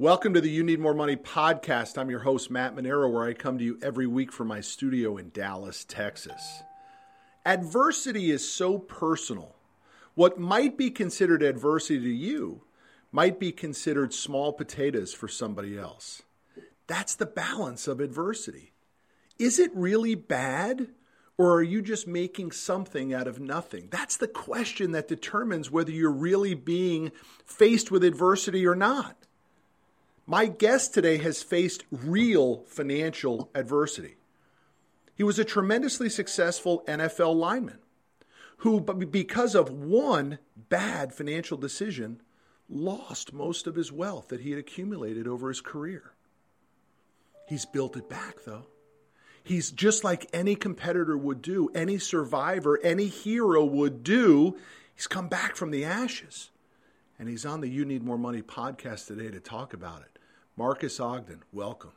Welcome to the You Need More Money podcast. I'm your host, Matt Manero, where I come to you every week from my studio in Dallas, Texas. Adversity is so personal. What might be considered adversity to you might be considered small potatoes for somebody else. That's the balance of adversity. Is it really bad? Or are you just making something out of nothing? That's the question that determines whether you're really being faced with adversity or not. My guest today has faced real financial adversity. He was a tremendously successful NFL lineman who, because of one bad financial decision, lost most of his wealth that he had accumulated over his career. He's built it back, though. He's just like any competitor would do, any survivor, any hero would do. He's come back from the ashes. And he's on the You Need More Money podcast today to talk about it. Marcus Ogden, welcome.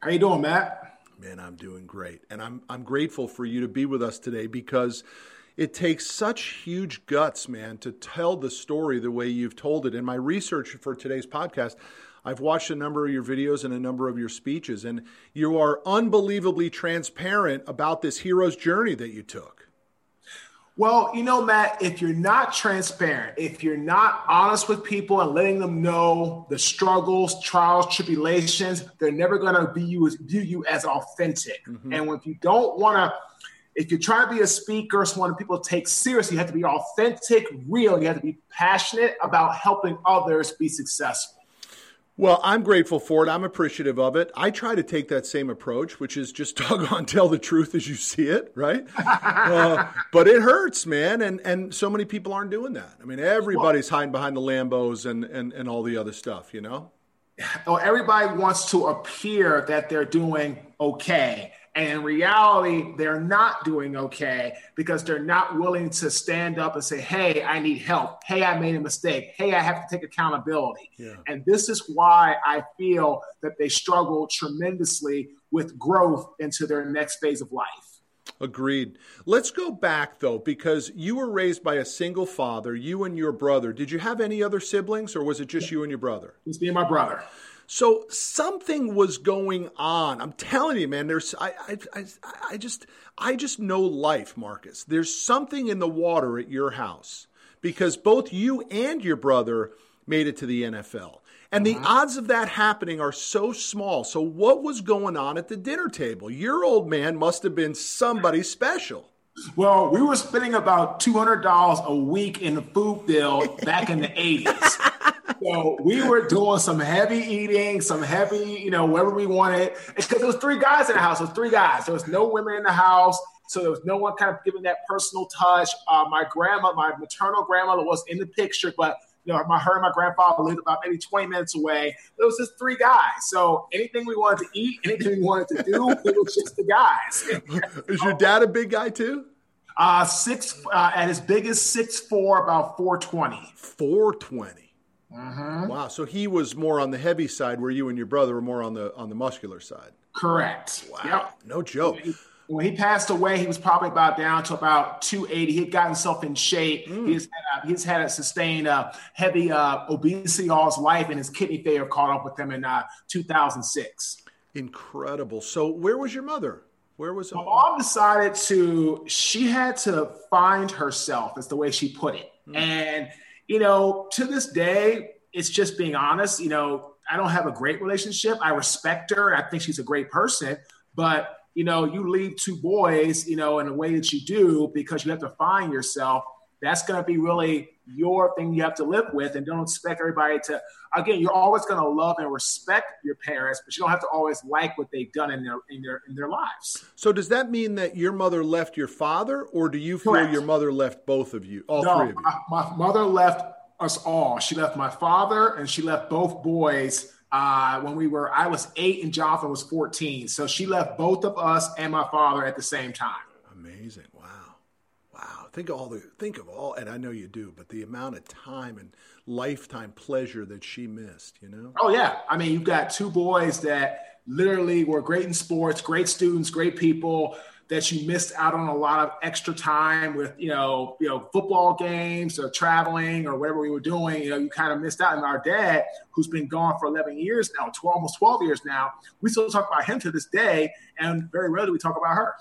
How you doing, Matt? Man, I'm doing great. And I'm I'm grateful for you to be with us today because it takes such huge guts, man, to tell the story the way you've told it. In my research for today's podcast, I've watched a number of your videos and a number of your speeches, and you are unbelievably transparent about this hero's journey that you took. Well, you know, Matt, if you're not transparent, if you're not honest with people and letting them know the struggles, trials, tribulations, they're never going to view, view you as authentic. Mm-hmm. And if you don't want to, if you're trying to be a speaker, someone people take seriously, you have to be authentic, real. You have to be passionate about helping others be successful. Well, I'm grateful for it. I'm appreciative of it. I try to take that same approach, which is just doggone tell the truth as you see it, right? uh, but it hurts, man, and and so many people aren't doing that. I mean, everybody's hiding behind the Lambos and and and all the other stuff, you know. Oh, everybody wants to appear that they're doing okay, and in reality, they're not doing okay because they're not willing to stand up and say, Hey, I need help. Hey, I made a mistake. Hey, I have to take accountability. Yeah. And this is why I feel that they struggle tremendously with growth into their next phase of life. Agreed. Let's go back though, because you were raised by a single father, you and your brother. Did you have any other siblings or was it just you and your brother? It's me and my brother. So something was going on. I'm telling you, man. There's I I I, I just I just know life, Marcus. There's something in the water at your house because both you and your brother made it to the NFL. And uh-huh. the odds of that happening are so small. So what was going on at the dinner table? Your old man must have been somebody special. Well, we were spending about two hundred dollars a week in the food bill back in the eighties. So we were doing some heavy eating, some heavy, you know, whatever we wanted. It's because there was three guys in the house. There was three guys. There was no women in the house. So there was no one kind of giving that personal touch. Uh, my grandma, my maternal grandmother was in the picture, but you know, my her and my grandfather lived about maybe 20 minutes away. It was just three guys. So anything we wanted to eat, anything we wanted to do, it was just the guys. Is your dad a big guy too? Uh, six uh, at his biggest, six four, about 420. 420. Mm-hmm. Wow. So he was more on the heavy side, where you and your brother were more on the on the muscular side. Correct. Wow. Yep. No joke. When he, when he, passed away, he was probably about down to about 280. He had gotten himself in shape. Mm. He's, had, he's had a sustained uh, heavy uh, obesity all his life, and his kidney failure caught up with him in uh, 2006. Incredible. So where was your mother? Where was my mom decided to? She had to find herself. Is the way she put it, mm. and you know, to this day, it's just being honest. You know, I don't have a great relationship. I respect her. I think she's a great person, but you know, you leave two boys, you know, in the way that you do because you have to find yourself. That's going to be really your thing you have to live with, and don't expect everybody to. Again, you're always going to love and respect your parents, but you don't have to always like what they've done in their in their in their lives. So, does that mean that your mother left your father, or do you feel Correct. your mother left both of you, all no, three of you? My, my mother left us all. She left my father, and she left both boys uh, when we were. I was eight, and Jonathan was fourteen. So she left both of us and my father at the same time. Amazing! Wow, think of all the think of all, and I know you do, but the amount of time and lifetime pleasure that she missed. You know? Oh yeah. I mean, you've got two boys that literally were great in sports, great students, great people. that you missed out on a lot of extra time with you know you know football games or traveling or whatever we were doing you know you kind of missed out and our dad who's been gone for 11 years now 12, almost 12 years now we still talk about him to this day and very rarely we talk about her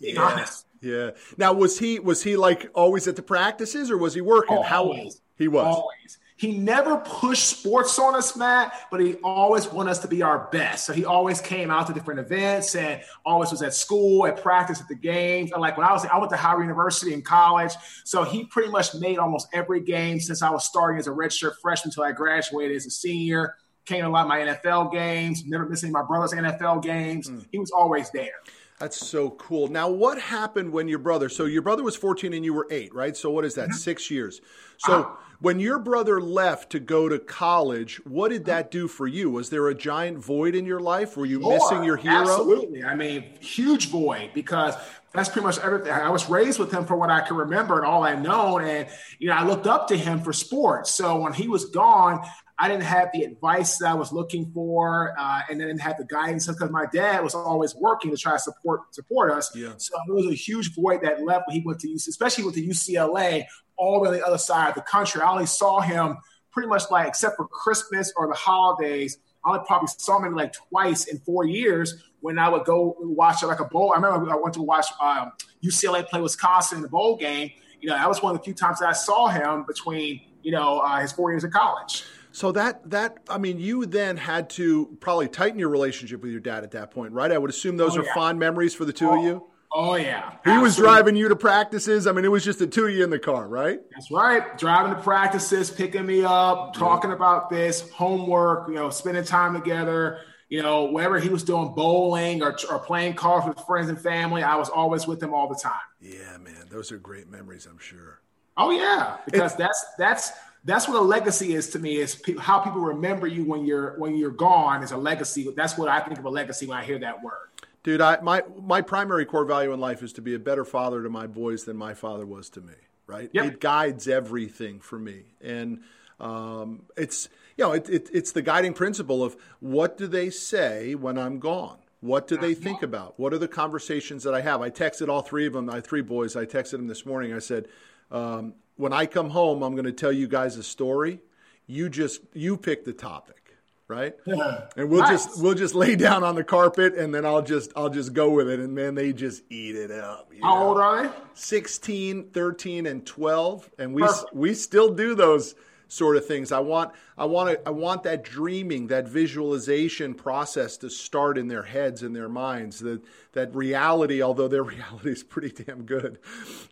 being yeah. honest yeah now was he was he like always at the practices or was he working always. how he was always he never pushed sports on us, Matt, but he always wanted us to be our best. So he always came out to different events and always was at school, at practice, at the games. And like when I was, I went to Howard University in college. So he pretty much made almost every game since I was starting as a redshirt freshman until I graduated as a senior. Came to a lot of my NFL games, never missing my brother's NFL games. Mm. He was always there. That's so cool. Now, what happened when your brother? So your brother was 14 and you were eight, right? So what is that? Mm-hmm. Six years. So uh, when your brother left to go to college, what did that do for you? Was there a giant void in your life? Were you sure, missing your hero? Absolutely. I mean, huge void because that's pretty much everything. I was raised with him for what I can remember and all I've known. And, you know, I looked up to him for sports. So when he was gone, I didn't have the advice that I was looking for, uh, and then didn't have the guidance because my dad was always working to try to support support us. Yeah. So it was a huge void that left when he went to UC, especially with the UCLA, all the way on the other side of the country. I only saw him pretty much like except for Christmas or the holidays. I only probably saw him like twice in four years when I would go watch like a bowl. I remember I went to watch um, UCLA play Wisconsin in the bowl game. You know, that was one of the few times that I saw him between you know uh, his four years of college. So that that I mean, you then had to probably tighten your relationship with your dad at that point, right? I would assume those oh, are yeah. fond memories for the two oh, of you. Oh, oh yeah, he Absolutely. was driving you to practices. I mean, it was just the two of you in the car, right? That's right. Driving to practices, picking me up, talking yeah. about this homework. You know, spending time together. You know, wherever he was doing bowling or, or playing cards with friends and family, I was always with him all the time. Yeah, man, those are great memories. I'm sure. Oh yeah, because it, that's that's that's what a legacy is to me is pe- how people remember you when you're when you're gone is a legacy. That's what i think of a legacy when i hear that word. Dude I, my my primary core value in life is to be a better father to my boys than my father was to me right? Yep. it guides everything for me. And um, it's you know it, it, it's the guiding principle of what do they say when i'm gone what do they think about? What are the conversations that I have? I texted all three of them, my three boys. I texted them this morning. I said, um, when I come home, I'm going to tell you guys a story. You just you pick the topic, right? Yeah. And we'll nice. just we'll just lay down on the carpet, and then I'll just I'll just go with it, and then they just eat it up. How know? old are they? 16, 13, and 12, and we Perfect. we still do those sort of things. I want I want to, I want that dreaming, that visualization process to start in their heads and their minds. That that reality, although their reality is pretty damn good,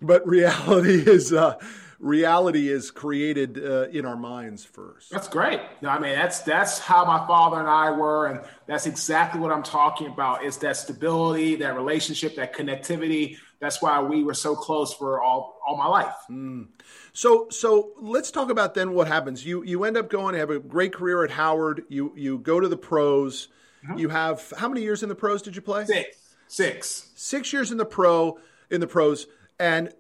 but reality is uh, reality is created uh, in our minds first. That's great. No, I mean, that's that's how my father and I were, and that's exactly what I'm talking about. Is that stability, that relationship, that connectivity. That's why we were so close for all all my life. Mm. So so let's talk about then what happens. You you end up going have a great career at Howard. You you go to the pros. Mm-hmm. You have how many years in the pros did you play? Six. Six. Six years in the pro in the pros and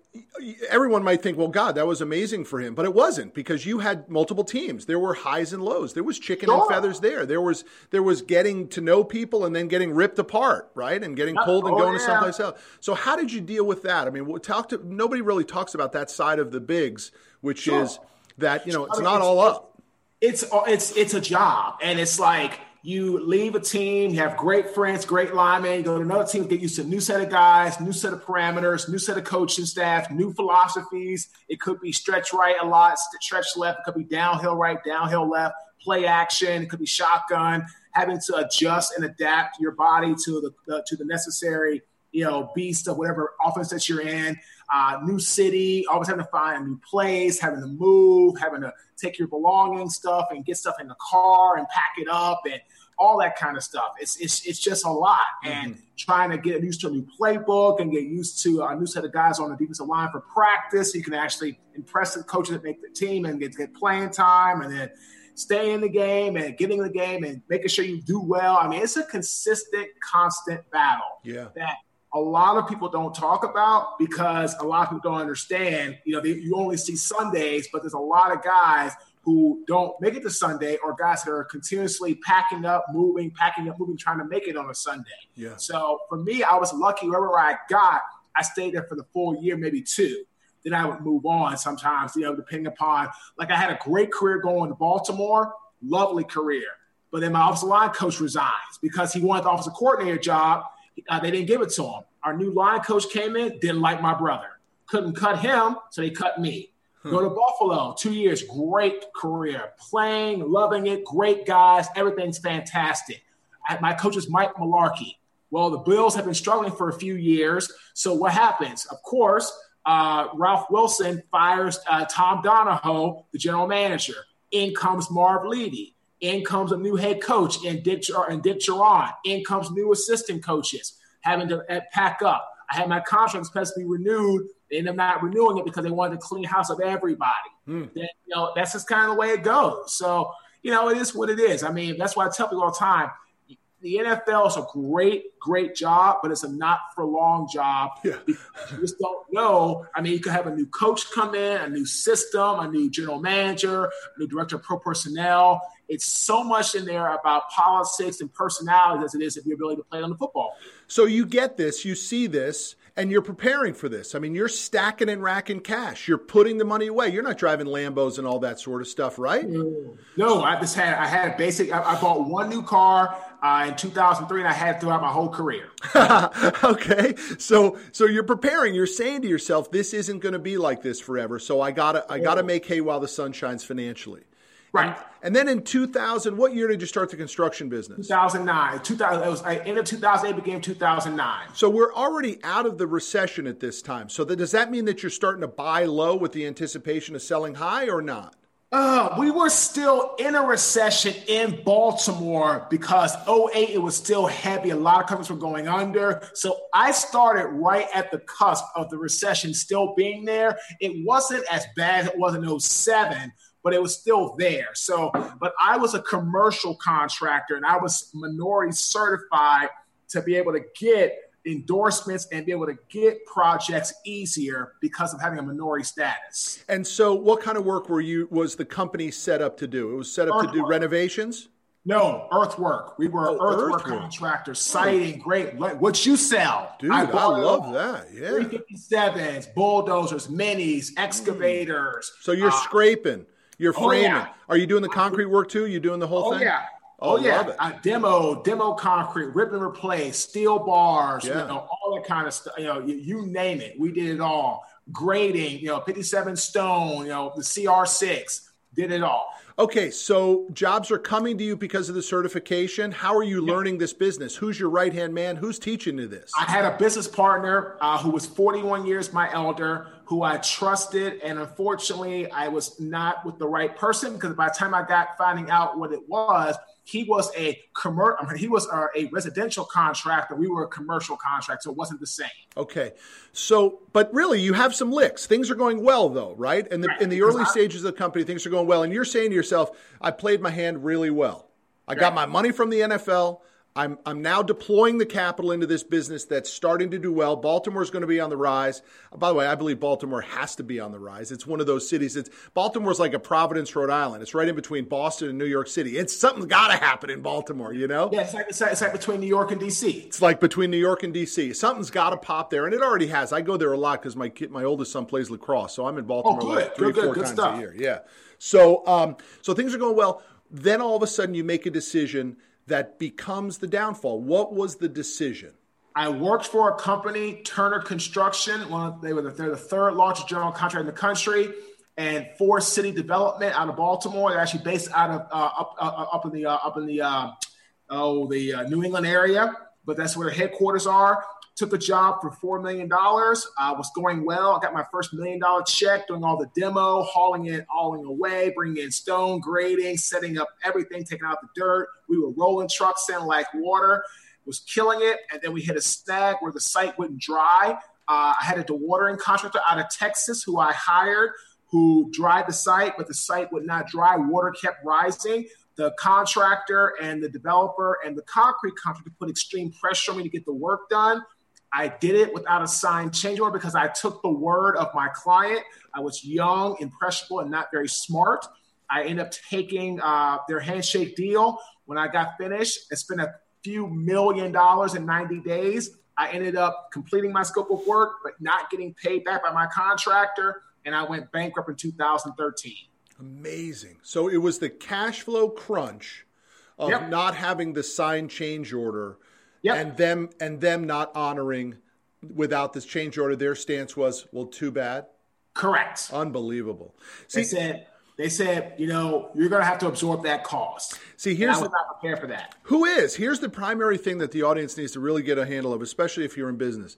everyone might think, well, God, that was amazing for him, but it wasn't because you had multiple teams. There were highs and lows. There was chicken sure. and feathers there. There was there was getting to know people and then getting ripped apart, right, and getting pulled and oh, going yeah. to someplace else. So how did you deal with that? I mean, talk to nobody really talks about that side of the bigs, which sure. is that you know it's I mean, not it's, all up. It's it's it's a job, and it's like you leave a team, you have great friends, great linemen, you go to another team, get used to a new set of guys, new set of parameters, new set of coaching staff, new philosophies. It could be stretch right a lot, stretch left, it could be downhill right, downhill left, play action, it could be shotgun, having to adjust and adapt your body to the, the to the necessary, you know, beast of whatever offense that you're in. Uh, new city, always having to find a new place, having to move, having to take your belongings stuff and get stuff in the car and pack it up and all that kind of stuff. It's it's it's just a lot, and mm-hmm. trying to get used to a new playbook and get used to a new set of guys on the defensive line for practice. So you can actually impress the coaches that make the team and get, get playing time, and then stay in the game and getting in the game and making sure you do well. I mean, it's a consistent, constant battle. Yeah. That a lot of people don't talk about because a lot of people don't understand. You know, they, you only see Sundays, but there's a lot of guys who don't make it to Sunday or guys that are continuously packing up, moving, packing up, moving, trying to make it on a Sunday. Yeah. So for me, I was lucky wherever I got, I stayed there for the full year, maybe two. Then I would move on sometimes, you know, depending upon like I had a great career going to Baltimore, lovely career. But then my offensive line coach resigns because he wanted the offensive coordinator job. Uh, they didn't give it to him. Our new line coach came in, didn't like my brother. Couldn't cut him, so they cut me. Go to Buffalo, two years, great career, playing, loving it, great guys, everything's fantastic. I, my coach is Mike Mularkey. Well, the Bills have been struggling for a few years. So what happens? Of course, uh, Ralph Wilson fires uh, Tom Donahoe, the general manager. In comes Marv Levy. In comes a new head coach and Dick and Dick Jauron. In comes new assistant coaches having to uh, pack up. I had my contract supposed to be renewed they end up not renewing it because they wanted to clean house of everybody. Mm. Then, you know, that's just kind of the way it goes. So, you know, it is what it is. I mean, that's why I tell people all the time the NFL is a great, great job, but it's a not for long job. Yeah. you just don't know. I mean, you could have a new coach come in, a new system, a new general manager, a new director of pro personnel. It's so much in there about politics and personalities as it is of your ability to play on the football. So you get this, you see this, and you're preparing for this. I mean, you're stacking and racking cash. You're putting the money away. You're not driving Lambos and all that sort of stuff, right? No, I just had I had a basic. I, I bought one new car uh, in 2003, and I had throughout my whole career. okay, so so you're preparing. You're saying to yourself, "This isn't going to be like this forever." So I gotta I gotta make hay while the sun shines financially. Right. And, then in 2000, what year did you start the construction business? 2009. 2000. It was end of 2008, began 2009. So we're already out of the recession at this time. So that, does that mean that you're starting to buy low with the anticipation of selling high or not? Uh, we were still in a recession in Baltimore because 08, it was still heavy. A lot of companies were going under. So I started right at the cusp of the recession still being there. It wasn't as bad as it was in 07, but it was still there. So, but I was a commercial contractor and I was minority certified to be able to get endorsements and be able to get projects easier because of having a minority status. And so what kind of work were you was the company set up to do? It was set up to do renovations? No, earthwork. We were oh, earthwork, earthwork contractors, siting, great. What you sell. Dude, I, I love that. Yeah. 357s, bulldozers, minis, excavators. So you're uh, scraping. You're framing. Oh, yeah. Are you doing the concrete work too? You doing the whole thing? oh, thing? Yeah. Oh, oh yeah. I demo, demo concrete, rip and replace, steel bars, yeah. you know, all that kind of stuff. You know, you, you, name it. We did it all. Grading, you know, 57 stone, you know, the CR6, did it all. Okay, so jobs are coming to you because of the certification. How are you learning this business? Who's your right hand man? Who's teaching you this? I had a business partner uh, who was 41 years my elder, who I trusted, and unfortunately, I was not with the right person because by the time I got finding out what it was, he was a commercial. I mean, he was a, a, residential contractor. We were a commercial contractor, so it wasn't the same. Okay, so but really, you have some licks. Things are going well, though, right? And right. in the early I, stages of the company, things are going well, and you're saying to yourself, "I played my hand really well. I right. got my money from the NFL." I'm, I'm now deploying the capital into this business that's starting to do well. Baltimore's going to be on the rise. By the way, I believe Baltimore has to be on the rise. It's one of those cities. It's Baltimore's like a Providence, Rhode Island. It's right in between Boston and New York City. It's something's got to happen in Baltimore, you know? Yeah, it's like, it's like, it's like between New York and D.C. It's like between New York and D.C. Something's got to pop there, and it already has. I go there a lot because my kid, my oldest son plays lacrosse, so I'm in Baltimore oh, like three, good, four good times stuff. a year. Yeah. So, um, so things are going well. Then all of a sudden, you make a decision – that becomes the downfall. What was the decision? I worked for a company, Turner Construction. One they were the, they're the third largest general contractor in the country, and Forest City Development out of Baltimore. They're actually based out of uh, up, uh, uh up in the uh, up in the uh, oh the uh, New England area, but that's where the headquarters are. Took a job for $4 million. Uh, was going well. I got my first million dollar check doing all the demo, hauling it, hauling away, bringing in stone, grading, setting up everything, taking out the dirt. We were rolling trucks in like water. Was killing it. And then we hit a snag where the site wouldn't dry. Uh, I had a dewatering contractor out of Texas who I hired who dried the site, but the site would not dry. Water kept rising the contractor and the developer and the concrete contractor put extreme pressure on me to get the work done. I did it without a signed change order because I took the word of my client. I was young, impressionable, and not very smart. I ended up taking uh, their handshake deal. When I got finished and spent a few million dollars in 90 days, I ended up completing my scope of work, but not getting paid back by my contractor. And I went bankrupt in 2013. Amazing. So it was the cash flow crunch of yep. not having the signed change order yep. and them and them not honoring without this change order. Their stance was, well, too bad. Correct. Unbelievable. See, they said they said, you know, you're going to have to absorb that cost. See, here's and I was not prepared for that. Who is? Here's the primary thing that the audience needs to really get a handle of, especially if you're in business.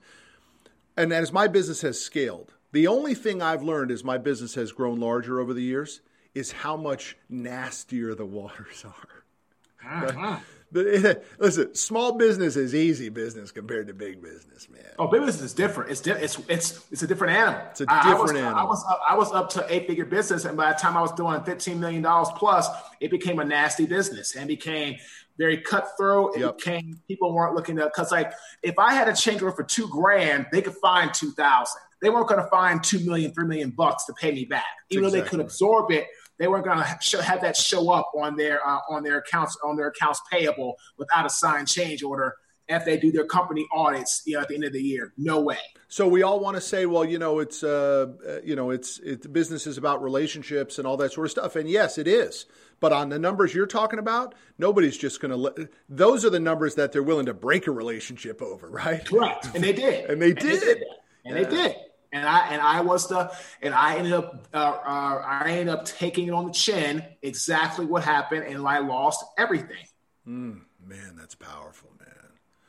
And as my business has scaled, the only thing I've learned as my business has grown larger over the years is how much nastier the waters are. Uh-huh. Listen, small business is easy business compared to big business, man. Oh, big business is different. It's di- it's it's it's a different animal. It's a different I, I was, animal. I was up, I was up to eight figure business, and by the time I was doing fifteen million dollars plus, it became a nasty business and became very cutthroat. It yep. became people weren't looking to because like if I had a change order for two grand, they could find two thousand. They weren't going to find two million, three million bucks to pay me back, even exactly though they could absorb it they weren't going to have that show up on their uh, on their accounts on their accounts payable without a signed change order if they do their company audits you know, at the end of the year. No way. So we all want to say, well, you know, it's uh, uh you know, it's it, business is about relationships and all that sort of stuff, and yes, it is. But on the numbers you're talking about, nobody's just going to let. Those are the numbers that they're willing to break a relationship over, right? Correct, and they did, and they did, and they did. And yeah. they did and I and I was the and I ended up uh, uh, I ended up taking it on the chin. Exactly what happened, and I lost everything. Mm, man, that's powerful, man.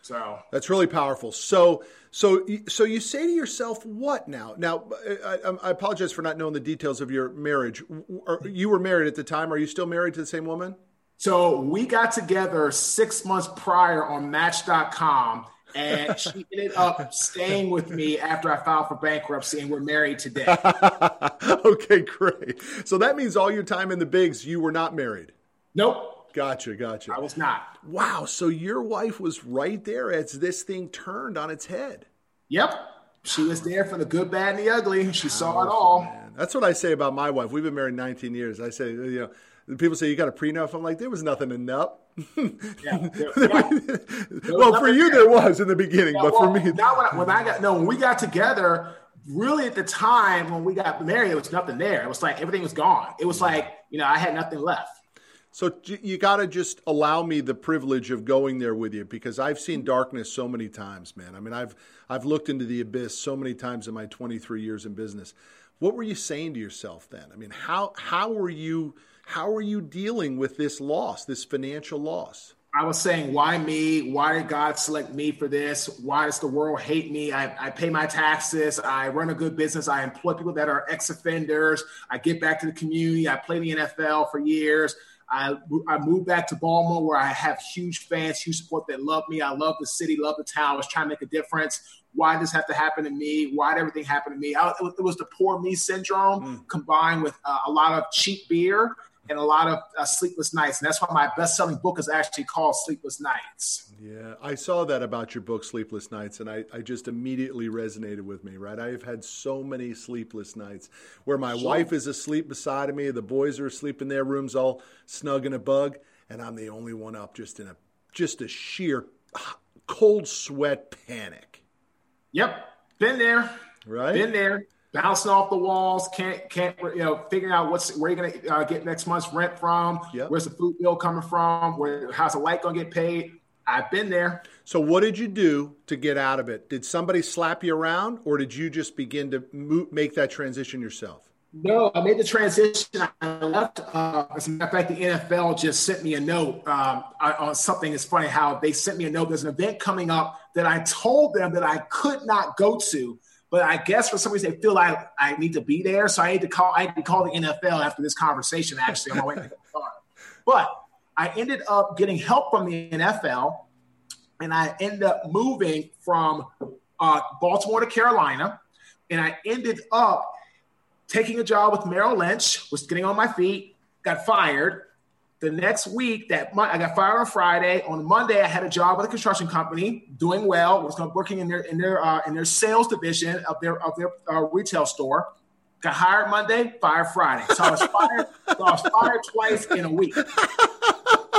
So that's really powerful. So so so you say to yourself, what now? Now I, I, apologize for not knowing the details of your marriage. You were married at the time. Are you still married to the same woman? So we got together six months prior on Match.com and she ended up staying with me after I filed for bankruptcy, and we're married today. okay, great. So that means all your time in the bigs, you were not married. Nope. Gotcha, gotcha. I was not. Wow. So your wife was right there as this thing turned on its head. Yep. She was there for the good, bad, and the ugly. She saw it all. Man. That's what I say about my wife. We've been married 19 years. I say, you know, people say you got a prenup. I'm like, there was nothing in nup. yeah, well, for you there. there was in the beginning, yeah, but well, for me, now when I, when I got no, when we got together, really at the time when we got married, it was nothing there. It was like everything was gone. It was mm. like you know I had nothing left. So you got to just allow me the privilege of going there with you because I've seen darkness so many times, man. I mean, I've I've looked into the abyss so many times in my 23 years in business. What were you saying to yourself then? I mean, how how were you how are you dealing with this loss, this financial loss? I was saying, why me? Why did God select me for this? Why does the world hate me? I, I pay my taxes. I run a good business. I employ people that are ex offenders. I give back to the community. I play the NFL for years. I, I moved back to Baltimore where I have huge fans, huge support that love me. I love the city, love the town. I was trying to make a difference. Why did this have to happen to me? Why did everything happen to me? I, it was the poor me syndrome mm. combined with uh, a lot of cheap beer and a lot of uh, sleepless nights. And that's why my best selling book is actually called Sleepless Nights. Yeah, I saw that about your book, Sleepless Nights, and I, I just immediately resonated with me, right? I've had so many sleepless nights where my sure. wife is asleep beside of me, the boys are asleep in their rooms all snug in a bug, and I'm the only one up just in a just a sheer cold sweat panic. Yep, been there. Right. Been there bouncing off the walls, can't can't you know figuring out what's where you're gonna uh, get next month's rent from, yep. where's the food bill coming from, where how's the light gonna get paid. I've been there. So what did you do to get out of it? Did somebody slap you around, or did you just begin to make that transition yourself? No, I made the transition. I left. Uh, as a matter of fact, the NFL just sent me a note um, on something. It's funny how they sent me a note. There's an event coming up that I told them that I could not go to but I guess for some reason they feel like I need to be there, so I need to call. I need to call the NFL after this conversation. Actually, on my way to the car. But I ended up getting help from the NFL, and I ended up moving from uh, Baltimore to Carolina, and I ended up taking a job with Merrill Lynch. Was getting on my feet, got fired, the next week, that month, I got fired on Friday. On Monday, I had a job with a construction company, doing well. Was working in their in their uh, in their sales division of their of their uh, retail store. got hired Monday, fired Friday. So I was fired. so I was fired twice in a week.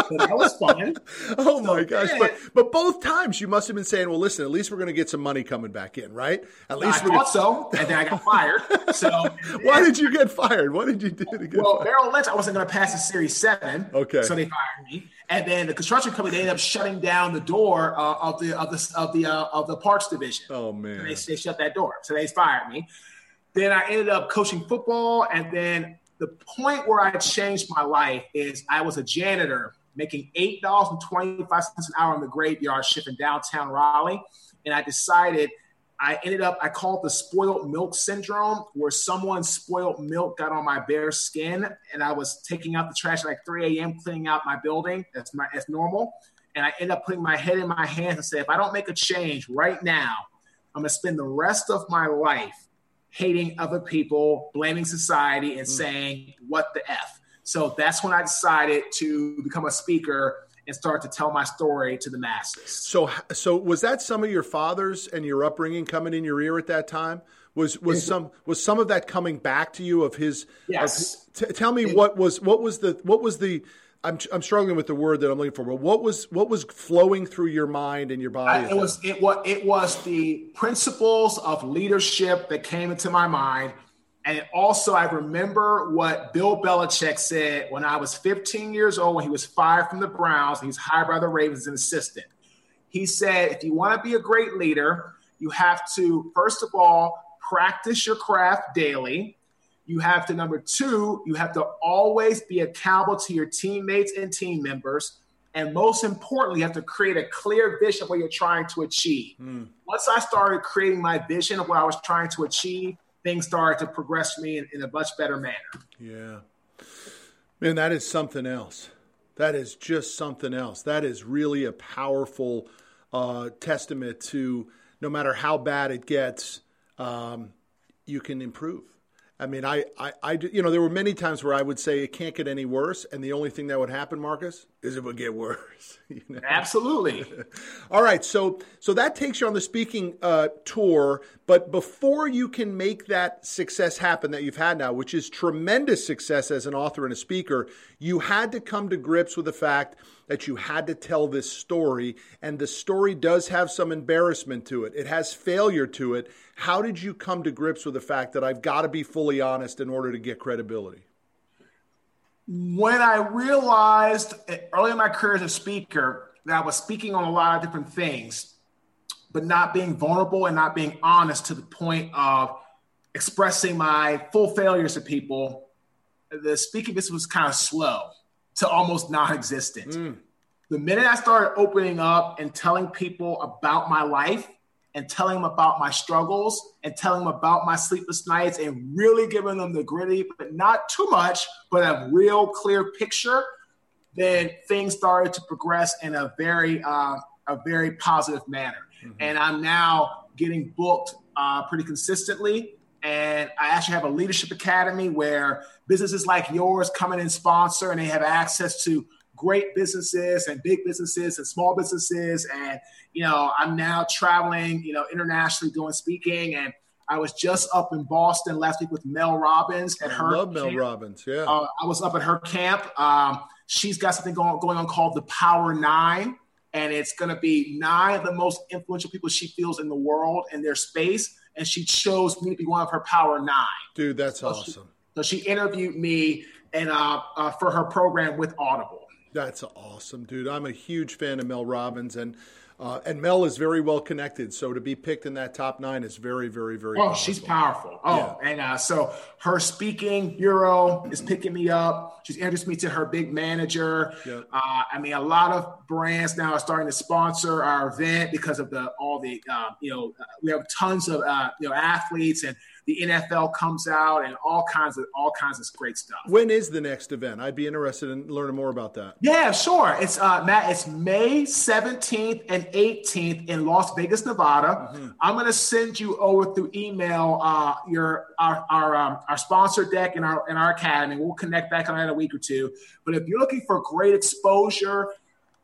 So that was fun. Oh my gosh! But but both times you must have been saying, "Well, listen, at least we're going to get some money coming back in, right? At least I we're thought so." And then I got fired. So why did you get fired? What did you do to get well, fired? Merrill Lynch, I wasn't going to pass the Series Seven. Okay. So they fired me, and then the construction company they ended up shutting down the door uh, of the of the of the uh, of the parts division. Oh man! they, they shut that door. So they fired me. Then I ended up coaching football. And then the point where I changed my life is I was a janitor making $8.25 an hour in the graveyard shift in downtown Raleigh. And I decided I ended up, I call it the spoiled milk syndrome, where someone's spoiled milk got on my bare skin. And I was taking out the trash at like 3 a.m., cleaning out my building. That's my that's normal. And I ended up putting my head in my hands and said, if I don't make a change right now, I'm going to spend the rest of my life hating other people, blaming society, and mm. saying, what the F. So that's when I decided to become a speaker and start to tell my story to the masses. So so was that some of your fathers and your upbringing coming in your ear at that time? Was was mm-hmm. some was some of that coming back to you of his? Yes. of- t- tell me what was what was the what was the. I'm, I'm struggling with the word that I'm looking for. But what was what was flowing through your mind and your body? I, it was it was it was the principles of leadership that came into my mind, and also I remember what Bill Belichick said when I was 15 years old when he was fired from the Browns. and He was hired by the Ravens as an assistant. He said, if you want to be a great leader, you have to first of all practice your craft daily. You have to number two, you have to always be accountable to your teammates and team members. And most importantly, you have to create a clear vision of what you're trying to achieve. Hmm. Once I started creating my vision of what I was trying to achieve, things started to progress for me in, in a much better manner. Yeah. Man, that is something else. That is just something else. That is really a powerful uh, testament to no matter how bad it gets, um, you can improve. I mean, I, I, I, you know, there were many times where I would say it can't get any worse, and the only thing that would happen, Marcus, is it would get worse. you know? Absolutely. All right, so so that takes you on the speaking uh, tour, but before you can make that success happen that you've had now, which is tremendous success as an author and a speaker, you had to come to grips with the fact that you had to tell this story, and the story does have some embarrassment to it. It has failure to it. How did you come to grips with the fact that I've got to be fully honest in order to get credibility? When I realized early in my career as a speaker that I was speaking on a lot of different things, but not being vulnerable and not being honest to the point of expressing my full failures to people, the speaking business was kind of slow to almost non existent. Mm. The minute I started opening up and telling people about my life and telling them about my struggles and telling them about my sleepless nights and really giving them the gritty, but not too much, but a real clear picture, then things started to progress in a very, uh, a very positive manner. And I'm now getting booked uh, pretty consistently. And I actually have a leadership academy where businesses like yours come in and sponsor, and they have access to great businesses and big businesses and small businesses. And, you know, I'm now traveling, you know, internationally doing speaking. And I was just up in Boston last week with Mel Robbins at I her. love Mel. Robbins. Yeah. Uh, I was up at her camp. Um, she's got something going, going on called the Power Nine, and it's going to be nine of the most influential people she feels in the world in their space. And she chose me to be one of her Power Nine. Dude, that's awesome. So she interviewed me and uh, uh, for her program with Audible. That's awesome, dude. I'm a huge fan of Mel Robbins, and uh, and Mel is very well connected. So to be picked in that top nine is very, very, very. Oh, powerful. she's powerful. Oh, and uh, so her speaking bureau is picking me up. She's introduced me to her big manager. Yep. Uh, I mean, a lot of brands now are starting to sponsor our event because of the all the uh, you know uh, we have tons of uh, you know athletes and the NFL comes out and all kinds of all kinds of great stuff. When is the next event? I'd be interested in learning more about that. Yeah, sure. It's uh, Matt. It's May seventeenth and eighteenth in Las Vegas, Nevada. I'm going to send you over through email uh, your our our, um, our sponsor deck in our in our academy. We'll connect back on that in a week or two. But if you're looking for great exposure,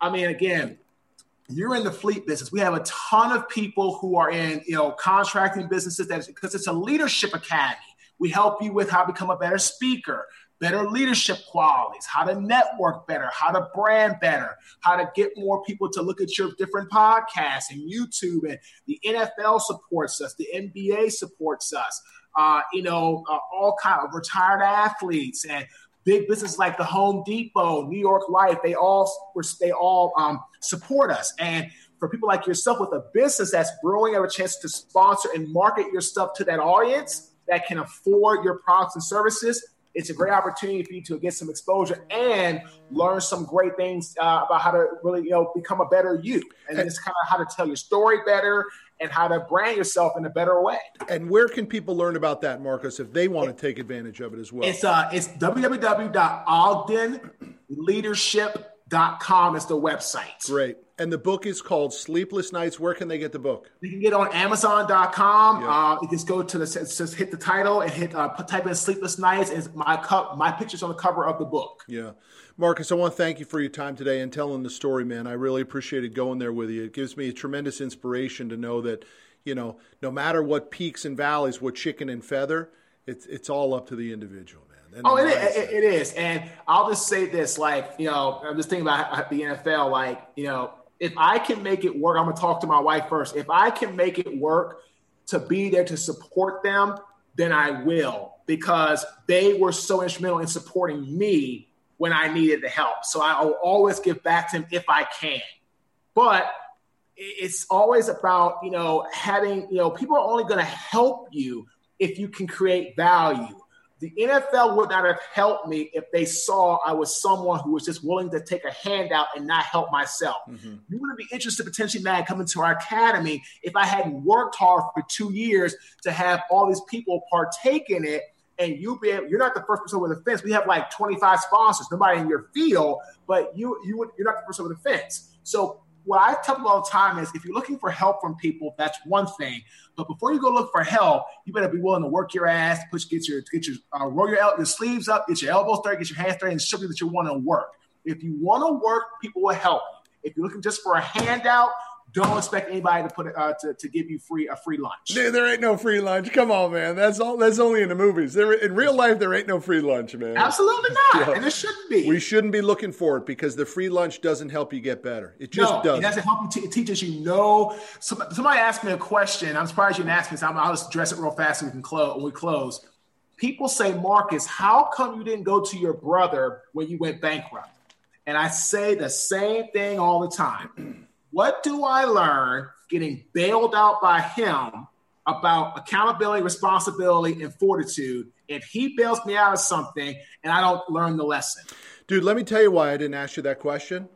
I mean, again, you're in the fleet business. We have a ton of people who are in, you know, contracting businesses that because it's a leadership academy. We help you with how to become a better speaker, better leadership qualities, how to network better, how to brand better, how to get more people to look at your different podcasts and YouTube. And the NFL supports us, the NBA supports us. Uh, you know, uh, all kind of retired athletes and big businesses like the Home Depot, New York Life. They all they all um, support us and for people like yourself with a business that's growing, have a chance to sponsor and market your stuff to that audience that can afford your products and services. It's a great opportunity for you to get some exposure and learn some great things uh, about how to really, you know, become a better you, and it's kind of how to tell your story better and how to brand yourself in a better way. And where can people learn about that, Marcus, if they want to take advantage of it as well? It's uh, it's www.ogdenleadership.com is the website. Great. And the book is called Sleepless Nights. Where can they get the book? You can get on Amazon.com. Yep. Uh, you just go to the just hit the title and hit uh, type in Sleepless Nights. Is my cup my pictures on the cover of the book. Yeah, Marcus, I want to thank you for your time today and telling the story, man. I really appreciated going there with you. It gives me a tremendous inspiration to know that you know no matter what peaks and valleys, what chicken and feather, it's it's all up to the individual. Man. And oh, it is, it is. And I'll just say this, like, you know, I'm just thinking about the NFL, like, you know, if I can make it work, I'm gonna talk to my wife first. If I can make it work to be there to support them, then I will because they were so instrumental in supporting me when I needed the help. So I will always give back to them if I can. But it's always about, you know, having, you know, people are only going to help you if you can create value the NFL would not have helped me if they saw I was someone who was just willing to take a handout and not help myself. Mm-hmm. You wouldn't be interested potentially, man, coming to our academy if I hadn't worked hard for two years to have all these people partake in it. And you be able, you're not the first person over the fence. We have like 25 sponsors, nobody in your field, but you you would, you're not the first over the fence. So what I tell people all the time is if you're looking for help from people, that's one thing. But before you go look for help, you better be willing to work your ass, push, get your, get your, uh, roll your, your sleeves up, get your elbows straight, get your hands straight, and show you that you want to work. If you want to work, people will help. If you're looking just for a handout, don't expect anybody to put it, uh, to, to give you free a free lunch. Dude, there ain't no free lunch. Come on, man. That's all. That's only in the movies. There in real life, there ain't no free lunch, man. Absolutely not, yeah. and it shouldn't be. We shouldn't be looking for it because the free lunch doesn't help you get better. It just no, doesn't. It doesn't help you. T- it teaches you no. Somebody, somebody asked me a question. I'm surprised you didn't ask me. So I'll just address it real fast so we can close. We close, people say, Marcus, how come you didn't go to your brother when you went bankrupt? And I say the same thing all the time. What do I learn getting bailed out by him about accountability, responsibility, and fortitude if he bails me out of something and I don't learn the lesson. Dude, let me tell you why I didn't ask you that question.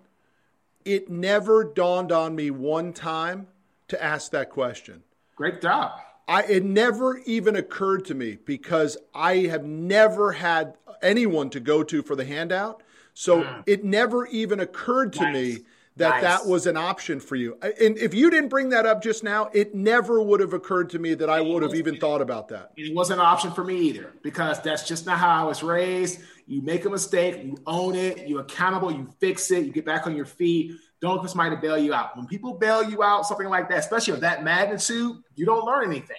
It never dawned on me one time to ask that question. Great job. I, it never even occurred to me because I have never had anyone to go to for the handout. So mm. it never even occurred to nice. me that nice. that was an option for you. And if you didn't bring that up just now, it never would have occurred to me that I would have even thought about that. It wasn't an option for me either because that's just not how I was raised. You make a mistake, you own it, you're accountable, you fix it, you get back on your feet. Don't look for somebody to bail you out. When people bail you out, something like that, especially of that magnitude, you don't learn anything.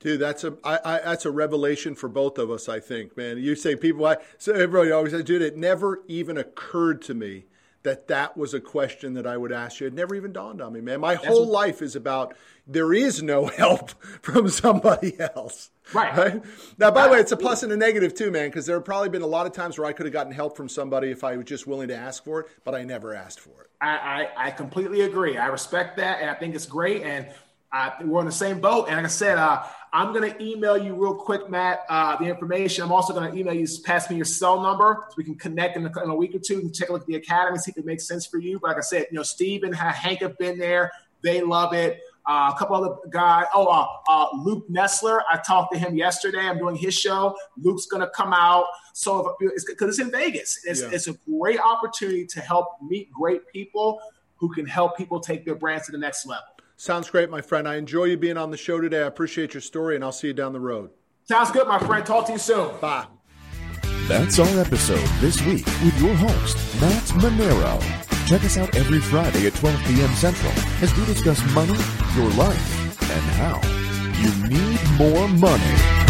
Dude, that's a I, I, that's a revelation for both of us. I think, man. You say people, I so everybody always says, dude, it never even occurred to me that that was a question that I would ask you. It never even dawned on me, man. My That's whole what, life is about there is no help from somebody else. Right. right? Now, by the way, it's a plus and a negative too, man, because there have probably been a lot of times where I could have gotten help from somebody if I was just willing to ask for it, but I never asked for it. I, I, I completely agree. I respect that, and I think it's great. And uh, we're on the same boat. And like I said, uh, I'm going to email you real quick, Matt, uh, the information. I'm also going to email you, pass me your cell number so we can connect in a, in a, week or two and take a look at the academy, see if it makes sense for you. But like I said, you know, Steve and Hank have been there. They love it. Uh, a couple other guys. Oh, uh, uh, Luke Nessler. I talked to him yesterday. I'm doing his show. Luke's going to come out. So because it's, it's, in Vegas, it's, yeah. it's a great opportunity to help meet great people who can help people take their brands to the next level. Sounds great, my friend. I enjoy you being on the show today. I appreciate your story, and I'll see you down the road. Sounds good, my friend. Talk to you soon. Bye. That's our episode this week with your host, Matt Manero. Check us out every Friday at 12 p.m. Central as we discuss money, your life, and how you need more money.